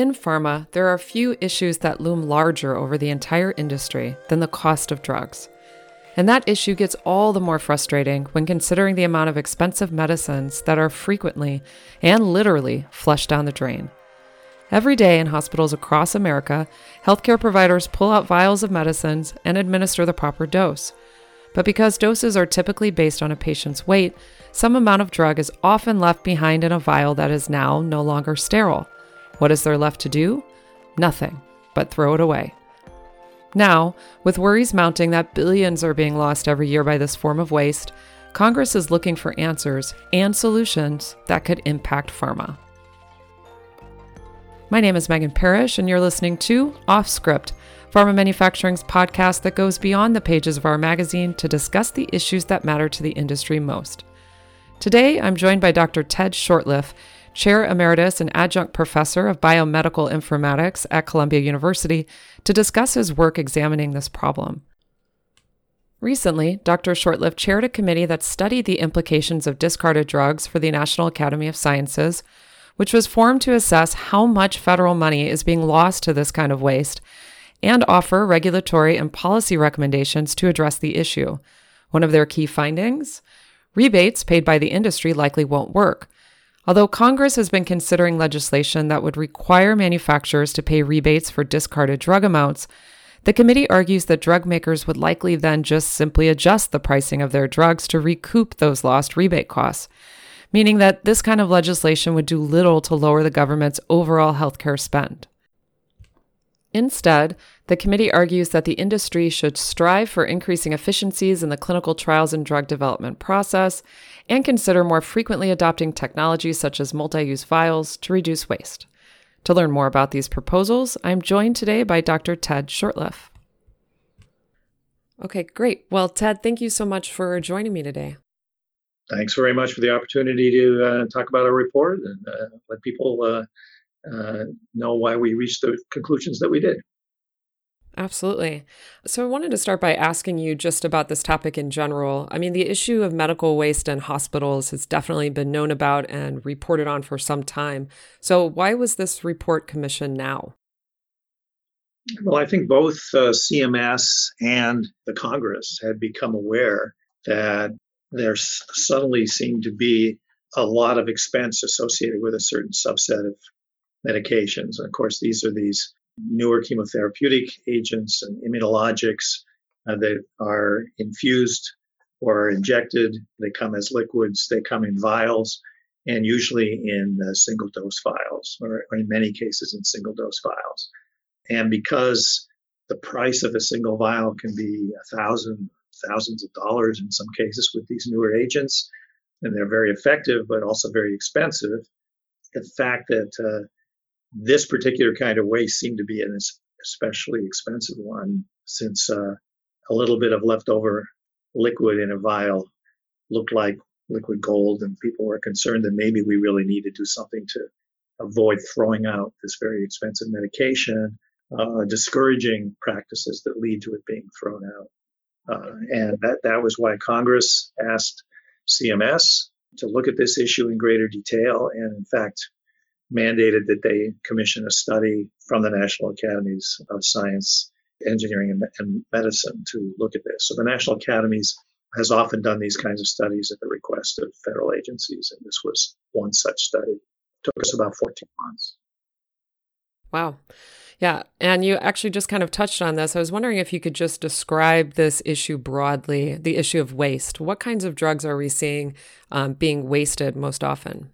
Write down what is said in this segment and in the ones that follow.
In pharma, there are few issues that loom larger over the entire industry than the cost of drugs. And that issue gets all the more frustrating when considering the amount of expensive medicines that are frequently and literally flushed down the drain. Every day in hospitals across America, healthcare providers pull out vials of medicines and administer the proper dose. But because doses are typically based on a patient's weight, some amount of drug is often left behind in a vial that is now no longer sterile. What is there left to do? Nothing, but throw it away. Now, with worries mounting that billions are being lost every year by this form of waste, Congress is looking for answers and solutions that could impact pharma. My name is Megan Parrish, and you're listening to Off Script, Pharma Manufacturing's podcast that goes beyond the pages of our magazine to discuss the issues that matter to the industry most. Today, I'm joined by Dr. Ted Shortliffe, Chair Emeritus and Adjunct Professor of Biomedical Informatics at Columbia University, to discuss his work examining this problem. Recently, Dr. Shortliffe chaired a committee that studied the implications of discarded drugs for the National Academy of Sciences, which was formed to assess how much federal money is being lost to this kind of waste and offer regulatory and policy recommendations to address the issue. One of their key findings rebates paid by the industry likely won't work Although Congress has been considering legislation that would require manufacturers to pay rebates for discarded drug amounts, the committee argues that drug makers would likely then just simply adjust the pricing of their drugs to recoup those lost rebate costs, meaning that this kind of legislation would do little to lower the government's overall healthcare spend. Instead, the committee argues that the industry should strive for increasing efficiencies in the clinical trials and drug development process and consider more frequently adopting technologies such as multi use vials to reduce waste. To learn more about these proposals, I'm joined today by Dr. Ted Shortliffe. Okay, great. Well, Ted, thank you so much for joining me today. Thanks very much for the opportunity to uh, talk about our report and uh, let people uh, uh, know why we reached the conclusions that we did. Absolutely. So, I wanted to start by asking you just about this topic in general. I mean, the issue of medical waste in hospitals has definitely been known about and reported on for some time. So, why was this report commissioned now? Well, I think both uh, CMS and the Congress had become aware that there suddenly seemed to be a lot of expense associated with a certain subset of medications. And of course, these are these newer chemotherapeutic agents and immunologics uh, that are infused or injected. They come as liquids, they come in vials, and usually in uh, single dose vials, or, or in many cases in single dose vials. And because the price of a single vial can be a thousand, thousands of dollars in some cases with these newer agents, and they're very effective but also very expensive. The fact that uh, this particular kind of waste seemed to be an especially expensive one since uh, a little bit of leftover liquid in a vial looked like liquid gold, and people were concerned that maybe we really need to do something to avoid throwing out this very expensive medication, uh, discouraging practices that lead to it being thrown out. Uh, and that, that was why Congress asked CMS to look at this issue in greater detail. And in fact, mandated that they commission a study from the National Academies of Science, Engineering, and, and Medicine to look at this. So the National Academies has often done these kinds of studies at the request of federal agencies, and this was one such study. It took us about 14 months. Wow. Yeah. And you actually just kind of touched on this. I was wondering if you could just describe this issue broadly the issue of waste. What kinds of drugs are we seeing um, being wasted most often?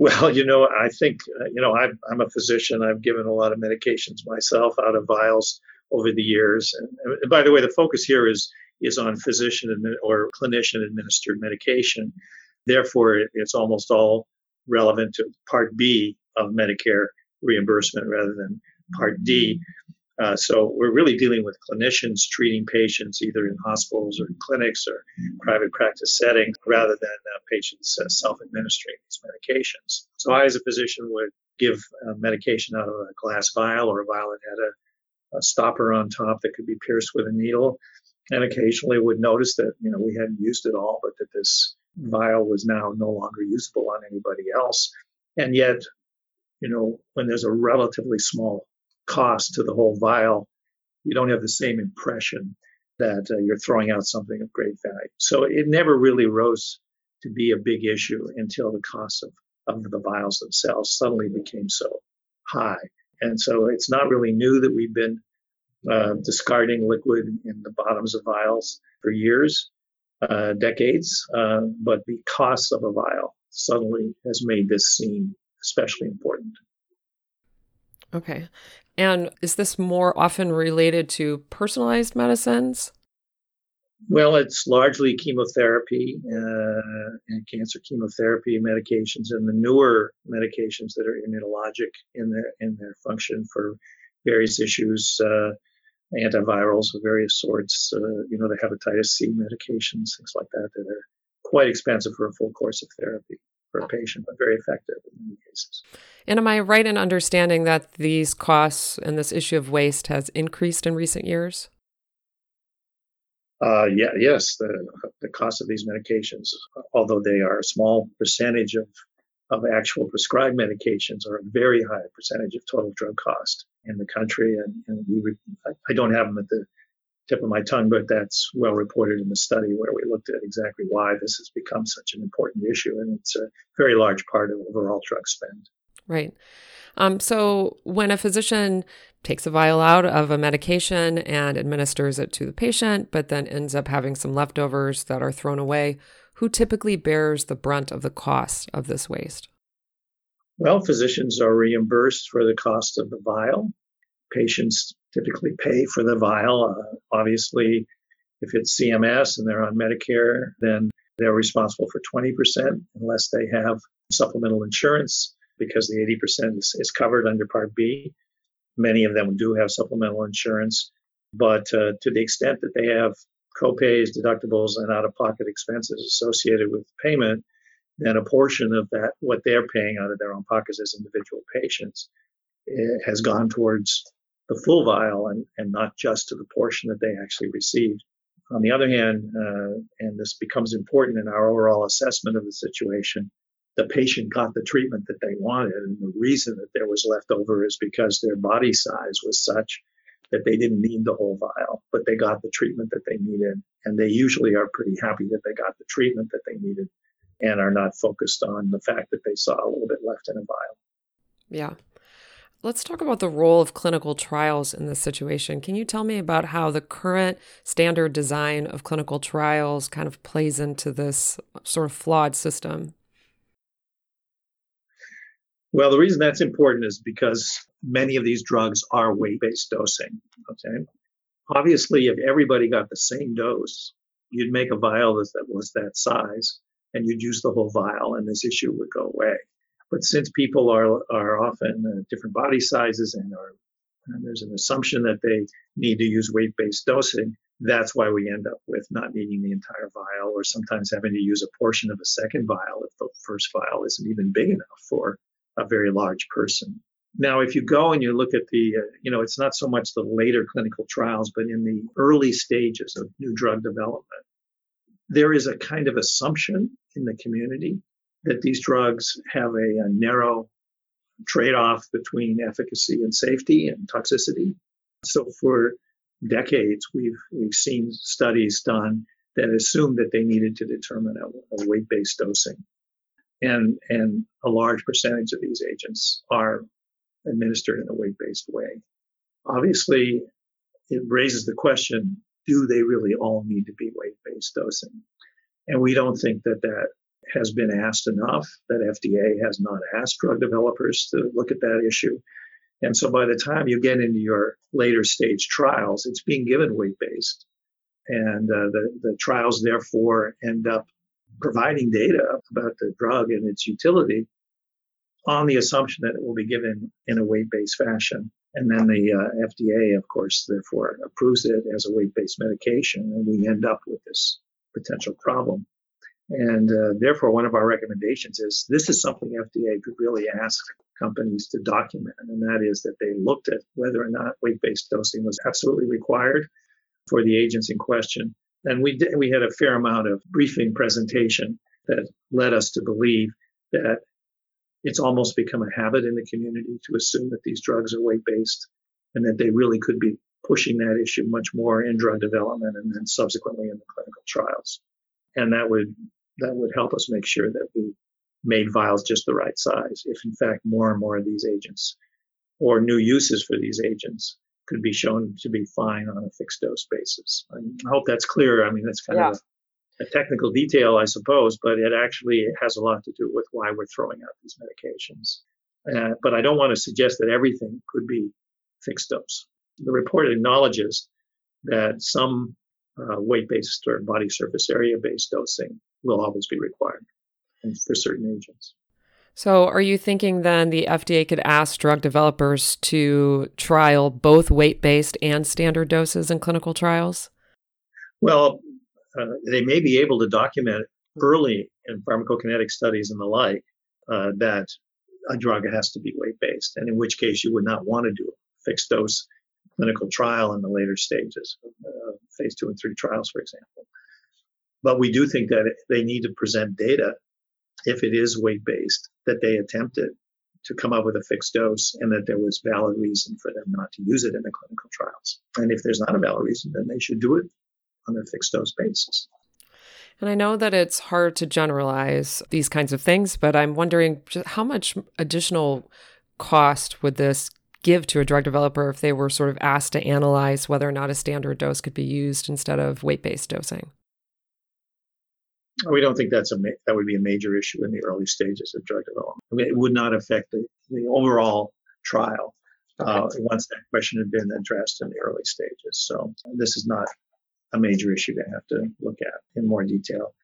Well, you know, I think, uh, you know, I'm, I'm a physician. I've given a lot of medications myself out of vials over the years. And, and by the way, the focus here is is on physician or clinician administered medication. Therefore, it, it's almost all relevant to Part B of Medicare reimbursement rather than Part D. Uh, so we're really dealing with clinicians treating patients either in hospitals or in clinics or private practice settings rather than uh, patients uh, self-administering these medications. So I, as a physician, would give medication out of a glass vial or a vial that had a, a stopper on top that could be pierced with a needle, and occasionally would notice that you know we hadn't used it all, but that this vial was now no longer usable on anybody else, and yet you know, when there's a relatively small cost to the whole vial, you don't have the same impression that uh, you're throwing out something of great value. So it never really rose to be a big issue until the cost of, of the vials themselves suddenly became so high. And so it's not really new that we've been uh, discarding liquid in the bottoms of vials for years, uh, decades, uh, but the cost of a vial suddenly has made this seem especially important. Okay. And is this more often related to personalized medicines? Well, it's largely chemotherapy uh, and cancer chemotherapy medications, and the newer medications that are immunologic in their in their function for various issues, uh, antivirals of various sorts. Uh, you know, the hepatitis C medications, things like that, that are quite expensive for a full course of therapy for a patient, but very effective in many cases. And am I right in understanding that these costs and this issue of waste has increased in recent years? Uh, yeah, yes, the, the cost of these medications, although they are a small percentage of, of actual prescribed medications, are a very high percentage of total drug cost in the country. And, and we, I don't have them at the tip of my tongue, but that's well reported in the study where we looked at exactly why this has become such an important issue. And it's a very large part of overall drug spend. Right. Um, so when a physician takes a vial out of a medication and administers it to the patient, but then ends up having some leftovers that are thrown away, who typically bears the brunt of the cost of this waste? Well, physicians are reimbursed for the cost of the vial. Patients typically pay for the vial. Uh, obviously, if it's CMS and they're on Medicare, then they're responsible for 20% unless they have supplemental insurance because the 80% is, is covered under Part B. Many of them do have supplemental insurance, but uh, to the extent that they have copays, deductibles, and out of pocket expenses associated with payment, then a portion of that, what they're paying out of their own pockets as individual patients, eh, has gone towards the full vial and, and not just to the portion that they actually received. On the other hand, uh, and this becomes important in our overall assessment of the situation, the patient got the treatment that they wanted. And the reason that there was left over is because their body size was such that they didn't need the whole vial, but they got the treatment that they needed. And they usually are pretty happy that they got the treatment that they needed and are not focused on the fact that they saw a little bit left in a vial. Yeah. Let's talk about the role of clinical trials in this situation. Can you tell me about how the current standard design of clinical trials kind of plays into this sort of flawed system? Well, the reason that's important is because many of these drugs are weight based dosing. Okay. Obviously, if everybody got the same dose, you'd make a vial that was that size and you'd use the whole vial and this issue would go away. But since people are are often uh, different body sizes and are and there's an assumption that they need to use weight-based dosing, that's why we end up with not needing the entire vial or sometimes having to use a portion of a second vial if the first vial isn't even big enough for a very large person. Now, if you go and you look at the, uh, you know, it's not so much the later clinical trials, but in the early stages of new drug development, there is a kind of assumption in the community that these drugs have a, a narrow trade off between efficacy and safety and toxicity. So for decades, we've, we've seen studies done that assumed that they needed to determine a, a weight based dosing. And, and a large percentage of these agents are administered in a weight based way. Obviously, it raises the question do they really all need to be weight based dosing? And we don't think that that has been asked enough, that FDA has not asked drug developers to look at that issue. And so by the time you get into your later stage trials, it's being given weight based. And uh, the, the trials therefore end up providing data about the drug and its utility on the assumption that it will be given in a weight based fashion. And then the uh, FDA, of course, therefore approves it as a weight based medication. And we end up with this potential problem. And uh, therefore, one of our recommendations is this is something FDA could really ask companies to document, and that is that they looked at whether or not weight-based dosing was absolutely required for the agents in question. And we did, we had a fair amount of briefing presentation that led us to believe that it's almost become a habit in the community to assume that these drugs are weight based and that they really could be pushing that issue much more in drug development and then subsequently in the clinical trials. And that would that would help us make sure that we made vials just the right size. If in fact more and more of these agents or new uses for these agents could be shown to be fine on a fixed dose basis. I hope that's clear. I mean, that's kind yeah. of a, a, technical detail, I suppose, but it actually has a lot to do with why we're throwing out these medications. Uh, but I don't want to suggest that everything could be fixed dose. The report acknowledges that some uh, weight-based or body surface area-based dosing will always be required for certain agents. So, are you thinking then the FDA could ask drug developers to trial both weight based and standard doses in clinical trials? Well, uh, they may be able to document early in pharmacokinetic studies and the like uh, that a drug has to be weight based, and in which case you would not want to do a fixed dose clinical trial in the later stages, uh, phase two and three trials, for example. But we do think that they need to present data if it is weight based, that they attempted to come up with a fixed dose and that there was valid reason for them not to use it in the clinical trials. And if there's not a valid reason, then they should do it on a fixed dose basis. And I know that it's hard to generalize these kinds of things, but I'm wondering how much additional cost would this give to a drug developer if they were sort of asked to analyze whether or not a standard dose could be used instead of weight based dosing? We don't think that's a ma- that would be a major issue in the early stages of drug development. I mean, it would not affect the, the overall trial uh, once that question had been addressed in the early stages. So this is not a major issue to have to look at in more detail.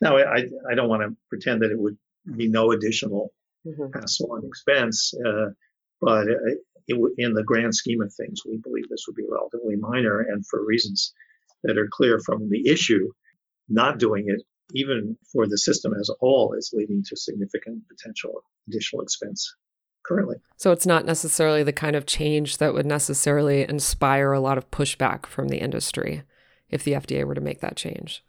Now, I, I don't want to pretend that it would be no additional mm-hmm. hassle and expense, uh, but it, it, in the grand scheme of things, we believe this would be relatively minor, and for reasons that are clear from the issue, not doing it even for the system as a whole, is leading to significant potential additional expense currently. So it's not necessarily the kind of change that would necessarily inspire a lot of pushback from the industry if the FDA were to make that change.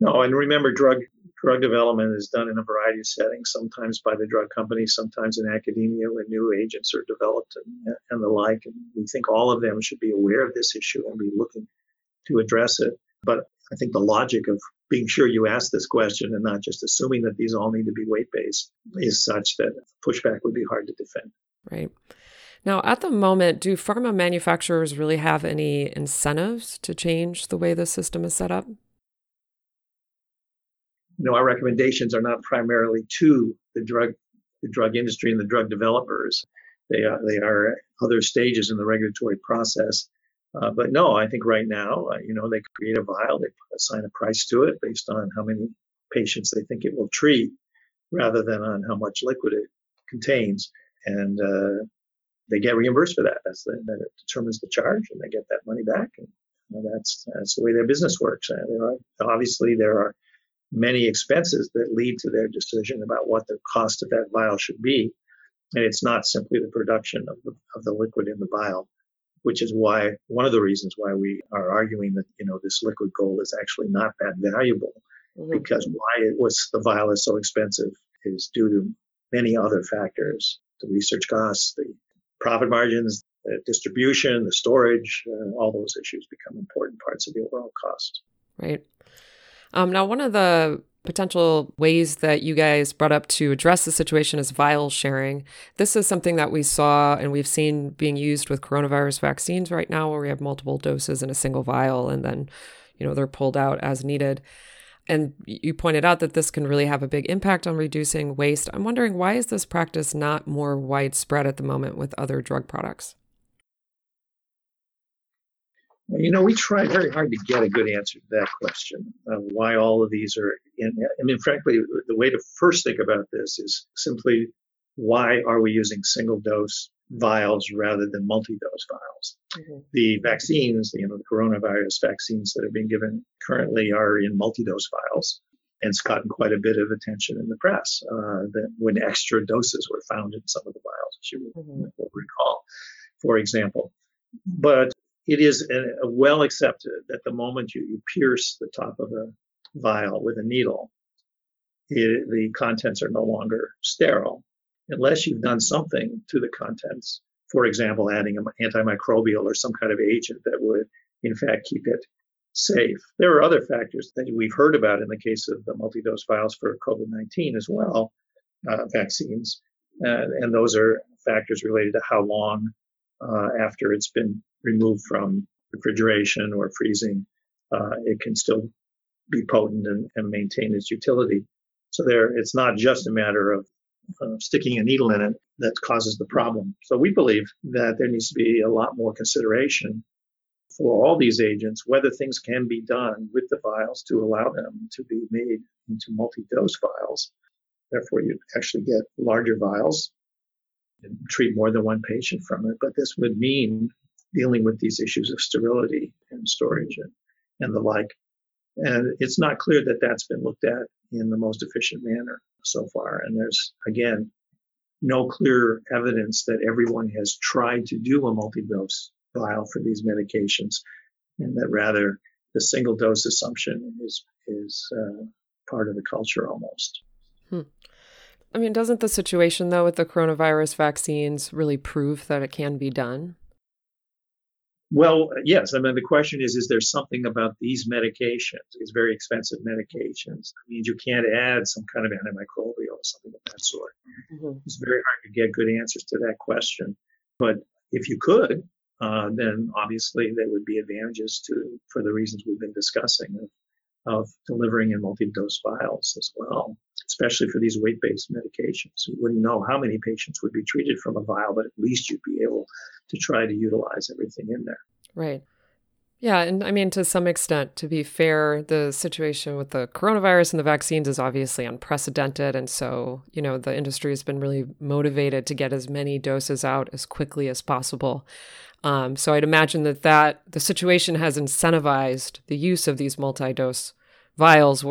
No, and remember, drug drug development is done in a variety of settings. Sometimes by the drug companies, sometimes in academia when new agents are developed and, and the like. And we think all of them should be aware of this issue and be looking to address it. But I think the logic of being sure you ask this question and not just assuming that these all need to be weight based is such that pushback would be hard to defend. Right. Now, at the moment, do pharma manufacturers really have any incentives to change the way the system is set up? You know, our recommendations are not primarily to the drug the drug industry and the drug developers. They are they are other stages in the regulatory process uh, but no, I think right now, uh, you know, they create a vial, they assign a price to it based on how many patients they think it will treat, rather than on how much liquid it contains, and uh, they get reimbursed for that. That's the, that determines the charge, and they get that money back, and that's that's the way their business works. Uh, there are, obviously, there are many expenses that lead to their decision about what the cost of that vial should be, and it's not simply the production of the, of the liquid in the vial which is why one of the reasons why we are arguing that you know this liquid gold is actually not that valuable mm-hmm. because why it was the vial is so expensive is due to many other factors the research costs the profit margins the distribution the storage uh, all those issues become important parts of the overall cost right um, now one of the potential ways that you guys brought up to address the situation is vial sharing. This is something that we saw and we've seen being used with coronavirus vaccines right now, where we have multiple doses in a single vial and then, you know, they're pulled out as needed. And you pointed out that this can really have a big impact on reducing waste. I'm wondering why is this practice not more widespread at the moment with other drug products? You know, we try very hard to get a good answer to that question of why all of these are in. I mean, frankly, the way to first think about this is simply why are we using single dose vials rather than multi dose vials? Mm-hmm. The vaccines, you know, the coronavirus vaccines that are being given currently are in multi dose vials. And it's gotten quite a bit of attention in the press uh, that when extra doses were found in some of the vials, as you mm-hmm. will recall, for example. But it is a, a well accepted that the moment you, you pierce the top of a vial with a needle, it, the contents are no longer sterile unless you've done something to the contents. For example, adding an antimicrobial or some kind of agent that would, in fact, keep it safe. There are other factors that we've heard about in the case of the multi dose vials for COVID 19 as well, uh, vaccines. Uh, and those are factors related to how long uh, after it's been removed from refrigeration or freezing, uh, it can still be potent and, and, maintain its utility. So there, it's not just a matter of uh, sticking a needle in it that causes the problem. So we believe that there needs to be a lot more consideration for all these agents, whether things can be done with the vials to allow them to be made into multi-dose vials. Therefore, you actually get larger vials and treat more than one patient from it. But this would mean dealing with these issues of sterility and storage and, and the like. And it's not clear that that's been looked at in the most efficient manner so far. And there's, again, no clear evidence that everyone has tried to do a multi-dose vial for these medications, and that rather the single dose assumption is is uh, part of the culture almost. Hmm. I mean, doesn't the situation though with the coronavirus vaccines really prove that it can be done? Well, yes. I mean, the question is, is there something about these medications, these very expensive medications, that means you can't add some kind of antimicrobial or something of that sort? Mm-hmm. It's very hard to get good answers to that question. But if you could, uh, then obviously there would be advantages to for the reasons we've been discussing of, of delivering in multi-dose vials as well, especially for these weight-based medications. You wouldn't know how many patients would be treated from a vial, but at least you'd be able to try to utilize everything in there. Right. Yeah, and I mean, to some extent, to be fair, the situation with the coronavirus and the vaccines is obviously unprecedented. And so, you know, the industry has been really motivated to get as many doses out as quickly as possible. Um, so I'd imagine that, that the situation has incentivized the use of these multi-dose vials.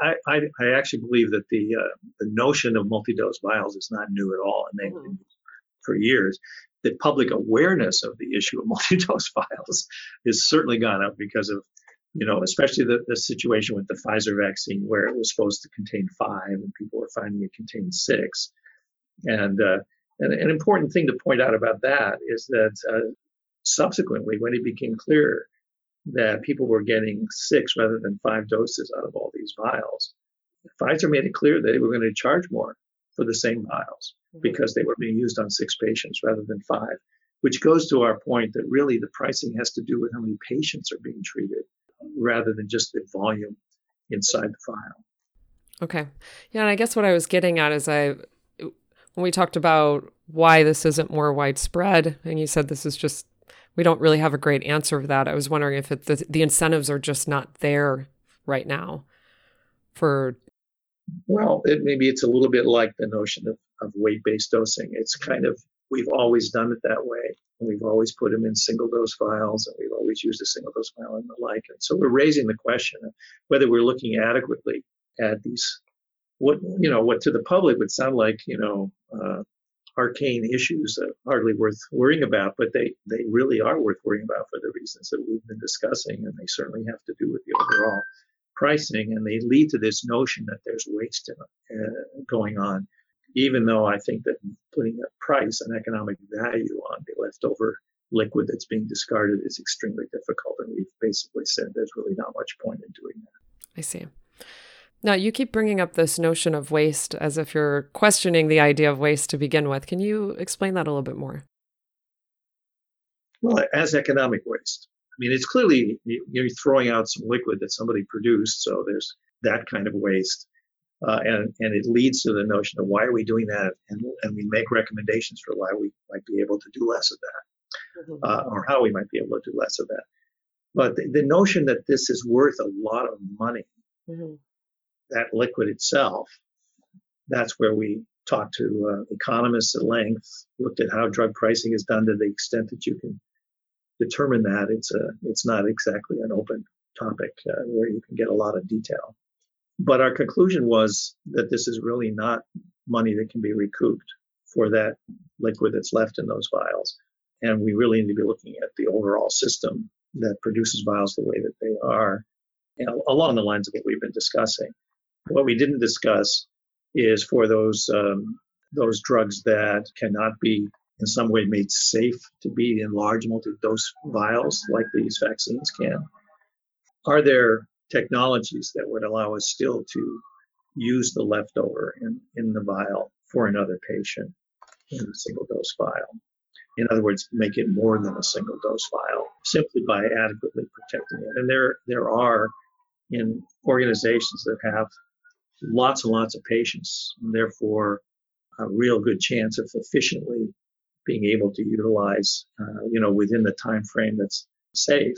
I, I, I actually believe that the uh, the notion of multi-dose vials is not new at all, and they've mm-hmm. been for years. The public awareness of the issue of multi-dose vials has certainly gone up because of, you know, especially the, the situation with the Pfizer vaccine where it was supposed to contain five and people were finding it contained six. And uh, and an important thing to point out about that is that uh, subsequently, when it became clear that people were getting six rather than five doses out of all these vials, Pfizer made it clear that they were going to charge more for the same vials mm-hmm. because they were being used on six patients rather than five, which goes to our point that really the pricing has to do with how many patients are being treated rather than just the volume inside the vial. Okay. Yeah, and I guess what I was getting at is I when we talked about why this isn't more widespread, and you said this is just, we don't really have a great answer for that. I was wondering if it, the, the incentives are just not there right now for. Well, it, maybe it's a little bit like the notion of, of weight based dosing. It's kind of, we've always done it that way. And we've always put them in single dose vials and we've always used a single dose vial and the like. And so we're raising the question of whether we're looking adequately at these what you know what to the public would sound like you know uh, arcane issues that are hardly worth worrying about, but they they really are worth worrying about for the reasons that we've been discussing, and they certainly have to do with the overall pricing, and they lead to this notion that there's waste in, uh, going on. Even though I think that putting a price and economic value on the leftover liquid that's being discarded is extremely difficult, and we've basically said there's really not much point in doing that. I see. Now, you keep bringing up this notion of waste as if you're questioning the idea of waste to begin with. Can you explain that a little bit more? Well, as economic waste. I mean, it's clearly you're throwing out some liquid that somebody produced, so there's that kind of waste. Uh, and, and it leads to the notion of why are we doing that? And, and we make recommendations for why we might be able to do less of that, mm-hmm. uh, or how we might be able to do less of that. But the, the notion that this is worth a lot of money mm-hmm that liquid itself, that's where we talked to uh, economists at length, looked at how drug pricing is done to the extent that you can determine that. It's a, it's not exactly an open topic uh, where you can get a lot of detail. But our conclusion was that this is really not money that can be recouped for that liquid that's left in those vials. And we really need to be looking at the overall system that produces vials the way that they are, you know, along the lines of what we've been discussing What we didn't discuss is for those um, those drugs that cannot be in some way made safe to be in large multi-dose vials like these vaccines can. Are there technologies that would allow us still to use the leftover in, in the vial for another patient in a single dose vial? In other words, make it more than a single dose vial simply by adequately protecting it. And there, there are in organizations that have lots and lots of patients, and therefore a real good chance of efficiently being able to utilize, uh, you know, within the time frame that's safe,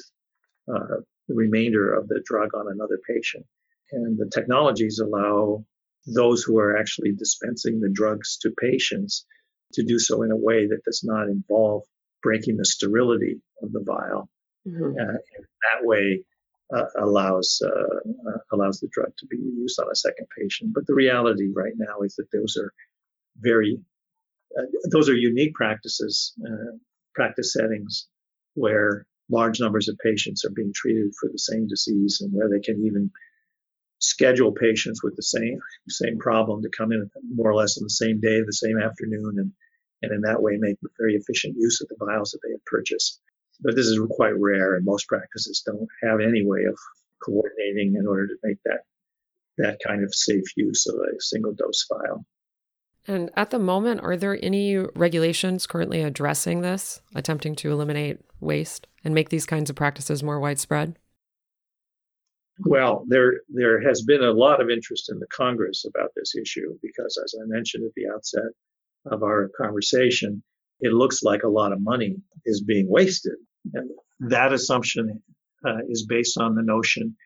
uh, the remainder of the drug on another patient. And the technologies allow those who are actually dispensing the drugs to patients to do so in a way that does not involve breaking the sterility of the vial. Mm-hmm. Uh, that way, uh, allows uh, uh, allows the drug to be used on a second patient. But the reality right now is that those are very uh, those are unique practices, uh, practice settings where large numbers of patients are being treated for the same disease and where they can even schedule patients with the same same problem to come in more or less on the same day, the same afternoon, and and in that way make very efficient use of the vials that they have purchased. But this is quite rare, and most practices don't have any way of coordinating in order to make that that kind of safe use of a single dose vial. And at the moment, are there any regulations currently addressing this, attempting to eliminate waste and make these kinds of practices more widespread? Well, there there has been a lot of interest in the Congress about this issue because, as I mentioned at the outset of our conversation, it looks like a lot of money is being wasted. That assumption uh, is based on the notion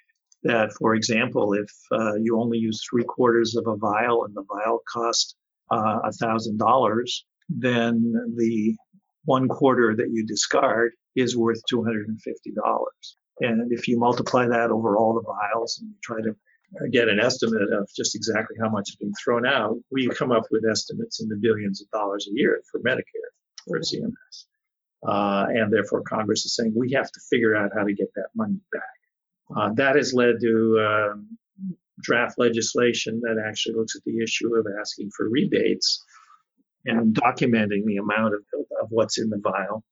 that, for example, if uh, you only use three quarters of a vial and the vial cost uh, a thousand dollars, then the one quarter that you discard is worth two hundred and fifty dollars. And if you multiply that over all the vials and you try to get an estimate of just exactly how much is being thrown out, we come up with estimates in the billions of dollars a year for Medicare or CMS. Uh, and therefore, Congress is saying we have to figure out how to get that money back. Uh, that has led to um, draft legislation that actually looks at the issue of asking for rebates and documenting the amount of, of what's in the vial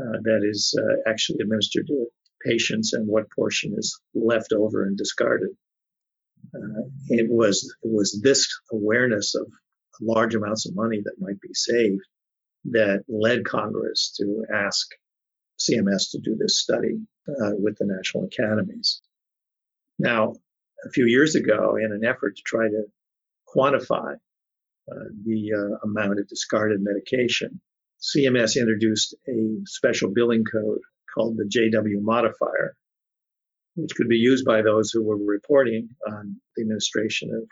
uh, that is uh, actually administered to patients and what portion is left over and discarded. Uh, it was it was this awareness of large amounts of money that might be saved that led Congress to ask CMS to do this study uh, with the national academies. Now, a few years ago in an effort to try to quantify uh, the uh, amount of discarded medication. CMS introduced a special billing code called the JW modifier, which could be used by those who were reporting on the administration of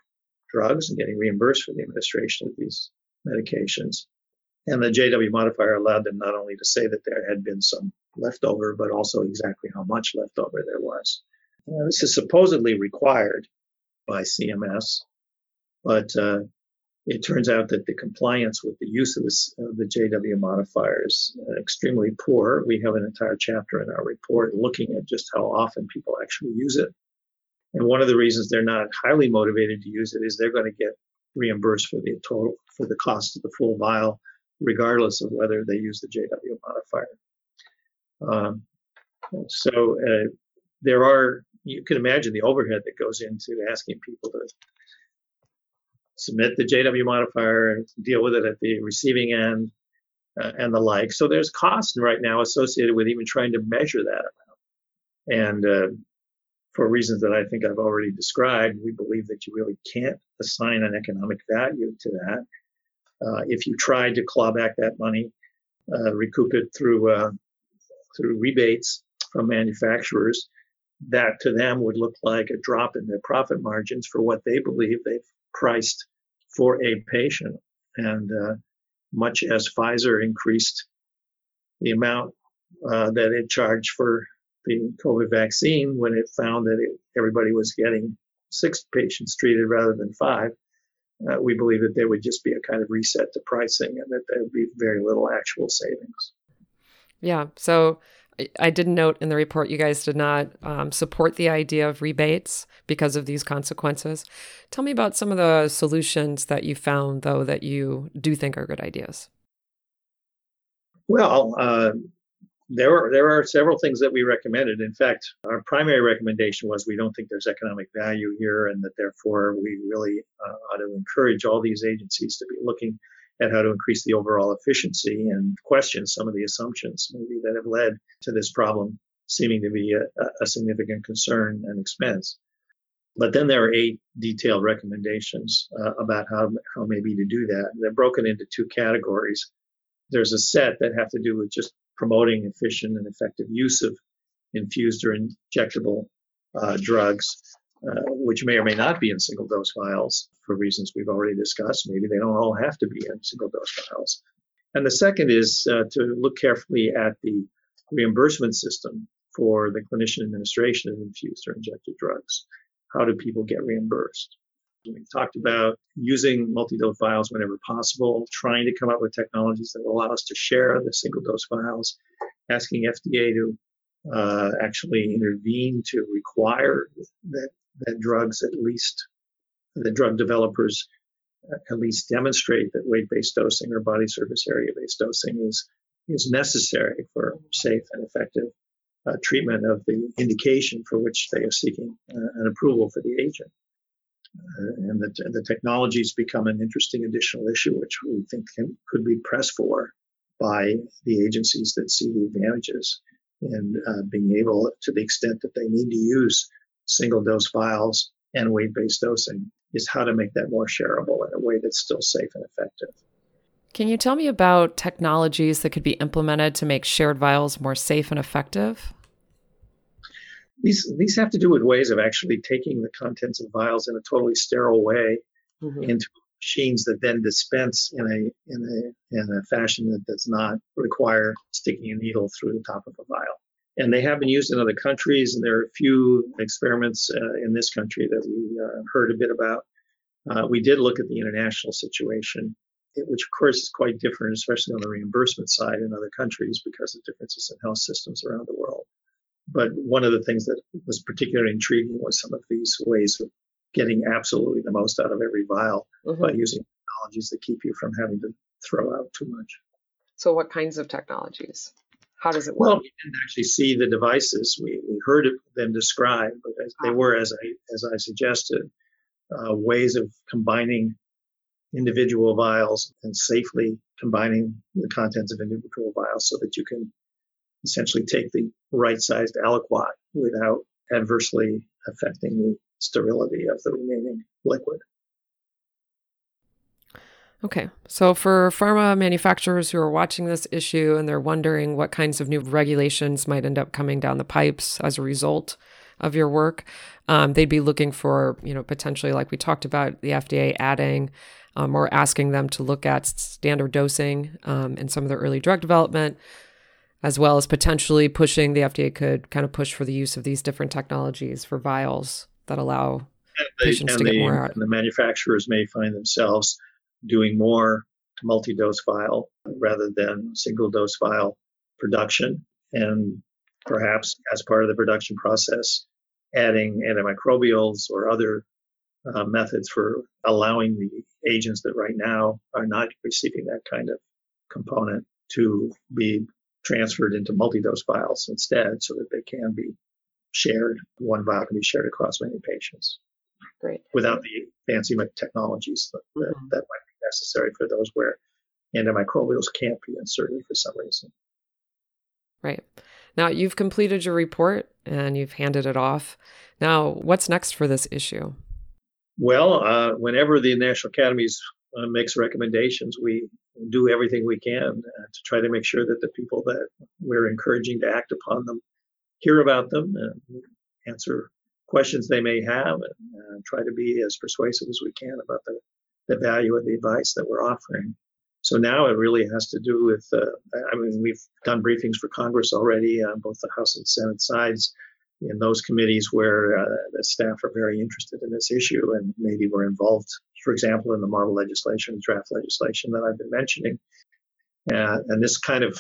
drugs and getting reimbursed for the administration of these medications. And the JW modifier allowed them not only to say that there had been some leftover, but also exactly how much leftover there was. This is supposedly required by CMS, but uh, it turns out that the compliance with the use of, this, of the JW modifier is uh, extremely poor. We have an entire chapter in our report looking at just how often people actually use it. And one of the reasons they're not highly motivated to use it is they're going to get reimbursed for the total for the cost of the full vial, regardless of whether they use the JW modifier. Um, so uh, there are you can imagine the overhead that goes into asking people to submit the JW modifier and deal with it at the receiving end uh, and the like. So there's cost right now associated with even trying to measure that amount. And uh, for reasons that I think I've already described, we believe that you really can't assign an economic value to that. Uh, if you tried to claw back that money, uh, recoup it through uh, through rebates from manufacturers, that to them would look like a drop in their profit margins for what they believe they've priced for a patient. And uh, much as Pfizer increased the amount uh, that it charged for the COVID vaccine when it found that it, everybody was getting six patients treated rather than five, uh, we believe that there would just be a kind of reset to pricing and that there would be very little actual savings. Yeah. So I did note in the report you guys did not um, support the idea of rebates because of these consequences. Tell me about some of the solutions that you found, though, that you do think are good ideas. Well, uh, there are there are several things that we recommended. In fact, our primary recommendation was we don't think there's economic value here, and that therefore we really uh, ought to encourage all these agencies to be looking at how to increase the overall efficiency and question some of the assumptions maybe that have led to this problem seeming to be a, a significant concern and expense. But then there are eight detailed recommendations uh, about how, how maybe to do that. They're broken into two categories. There's a set that have to do with just promoting efficient and effective use of infused or injectable uh, drugs uh, which may or may not be in single dose vials for reasons we've already discussed. Maybe they don't all have to be in single dose vials. And the second is uh, to look carefully at the reimbursement system for the clinician administration of infused or injected drugs. How do people get reimbursed? We talked about using multi-dose vials whenever possible, trying to come up with technologies that allow us to share the single dose vials, asking FDA to uh, actually intervene to require that that drugs at least the drug developers at least demonstrate that weight-based dosing or body surface area-based dosing is is necessary for safe and effective uh, treatment of the indication for which they are seeking uh, an approval for the agent. Uh, and the, the technologies become an interesting additional issue, which we think can, could be pressed for by the agencies that see the advantages in uh, being able, to the extent that they need to use single dose vials and weight based dosing is how to make that more shareable in a way that's still safe and effective. Can you tell me about technologies that could be implemented to make shared vials more safe and effective? These, these have to do with ways of actually taking the contents of vials in a totally sterile way mm-hmm. into machines that then dispense in a in a in a fashion that does not require sticking a needle through the top of a vial and they have been used in other countries. And there are a few experiments uh, in this country that we uh, heard a bit about. Uh, we did look at the international situation, which of course is quite different, especially on the reimbursement side in other countries because of differences in health systems around the world. But one of the things that was particularly intriguing was some of these ways of getting absolutely the most out of every vial mm-hmm. by using technologies that keep you from having to throw out too much. So, what kinds of technologies? How does it work? Well, we didn't actually see the devices. We, we heard them described, but they ah. were, as I as I suggested, uh, ways of combining individual vials and safely combining the contents of individual vials so that you can essentially take the right-sized aliquot without adversely affecting the sterility of the remaining liquid. Okay. So for pharma manufacturers who are watching this issue and they're wondering what kinds of new regulations might end up coming down the pipes as a result of your work, um, they'd be looking for, you know, potentially, like we talked about, the FDA adding um, or asking them to look at standard dosing um, in some of their early drug development, as well as potentially pushing the FDA could kind of push for the use of these different technologies for vials that allow they, patients to get more out. And the manufacturers may find themselves doing more multi-dose vial rather than single dose vial production and perhaps as part of the production process adding antimicrobials or other uh, methods for allowing the agents that right now are not receiving that kind of component to be transferred into multi-dose vials instead so that they can be shared one vial can be shared across many patients Great. without the fancy technologies that, mm-hmm. that might be necessary for those where antimicrobials can't be inserted for some reason. Right. Now, you've completed your report and you've handed it off. Now, what's next for this issue? Well, uh, whenever the National Academies uh, makes recommendations, we do everything we can uh, to try to make sure that the people that we're encouraging to act upon them hear about them and answer questions they may have and uh, try to be as persuasive as we can about the the value of the advice that we're offering. So now it really has to do with, uh, I mean, we've done briefings for Congress already on both the House and Senate sides in those committees where uh, the staff are very interested in this issue and maybe were involved, for example, in the model legislation, draft legislation that I've been mentioning. Uh, and this kind of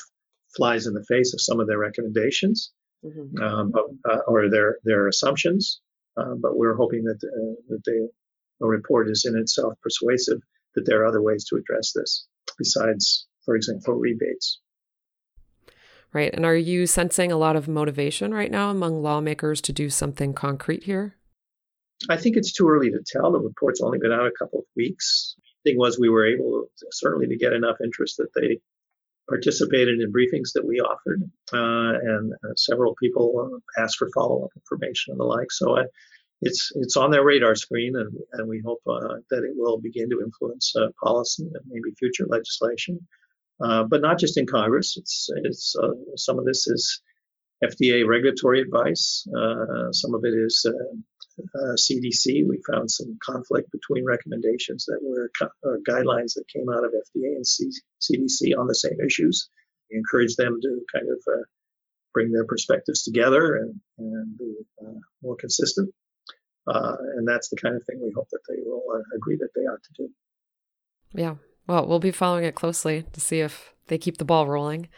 flies in the face of some of their recommendations mm-hmm. um, uh, or their their assumptions. Uh, but we're hoping that uh, that the, the report is in itself persuasive that there are other ways to address this besides, for example, rebates. Right. And are you sensing a lot of motivation right now among lawmakers to do something concrete here? I think it's too early to tell. The report's only been out a couple of weeks. Thing was, we were able to, certainly to get enough interest that they participated in briefings that we offered, uh, and uh, several people uh, asked for follow-up information and the like. So I, it's it's on their radar screen, and, and we hope uh, that it will begin to influence uh, policy and maybe future legislation. Uh, but not just in Congress. It's it's some of this is FDA regulatory advice. some of it is uh, CDC, we found some conflict between recommendations that were uh, guidelines that came out of FDA and C- CDC on the same issues. We encourage them to kind of uh, bring their perspectives together and, and be uh, more consistent. Uh, and that's the kind of thing we hope that they will uh, agree that they ought to do. Yeah. Well, we'll be following it closely to see if they keep the ball rolling.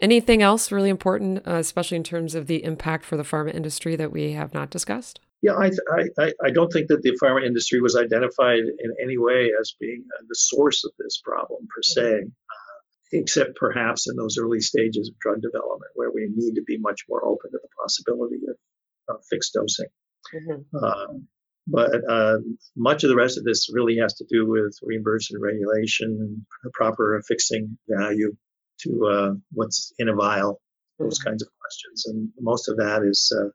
Anything else really important, especially in terms of the impact for the pharma industry that we have not discussed? Yeah, I, I, I don't think that the pharma industry was identified in any way as being the source of this problem per se, mm-hmm. uh, except perhaps in those early stages of drug development where we need to be much more open to the possibility of, of fixed dosing. Mm-hmm. Uh, but uh, much of the rest of this really has to do with reimbursement regulation, proper fixing value to uh, what's in a vial, those mm-hmm. kinds of questions. And most of that is uh,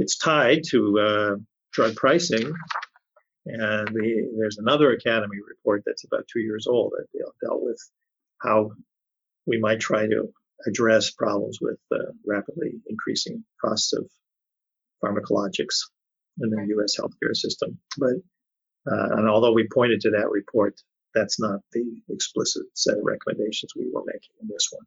it's tied to uh, drug pricing. And the, there's another Academy report that's about two years old that dealt with how we might try to address problems with uh, rapidly increasing costs of pharmacologics in the U.S. healthcare system. But uh, and although we pointed to that report, that's not the explicit set of recommendations we were making in this one.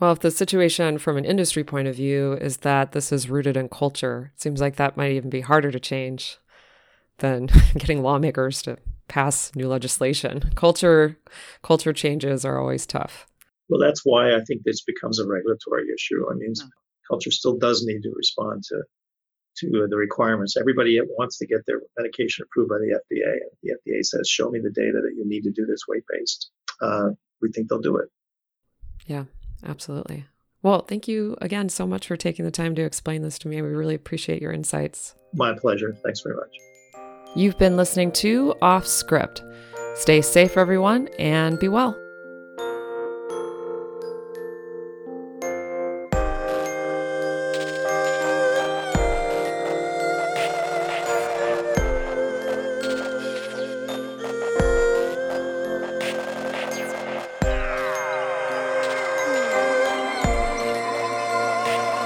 Well, if the situation from an industry point of view is that this is rooted in culture, it seems like that might even be harder to change than getting lawmakers to pass new legislation. Culture culture changes are always tough. Well, that's why I think this becomes a regulatory issue. I mean, hmm. culture still does need to respond to to the requirements. Everybody wants to get their medication approved by the FDA. The FDA says, "Show me the data that you need to do this weight based." Uh, we think they'll do it. Yeah, Absolutely. Well, thank you again so much for taking the time to explain this to me. We really appreciate your insights. My pleasure. Thanks very much. You've been listening to Off Script. Stay safe, everyone, and be well.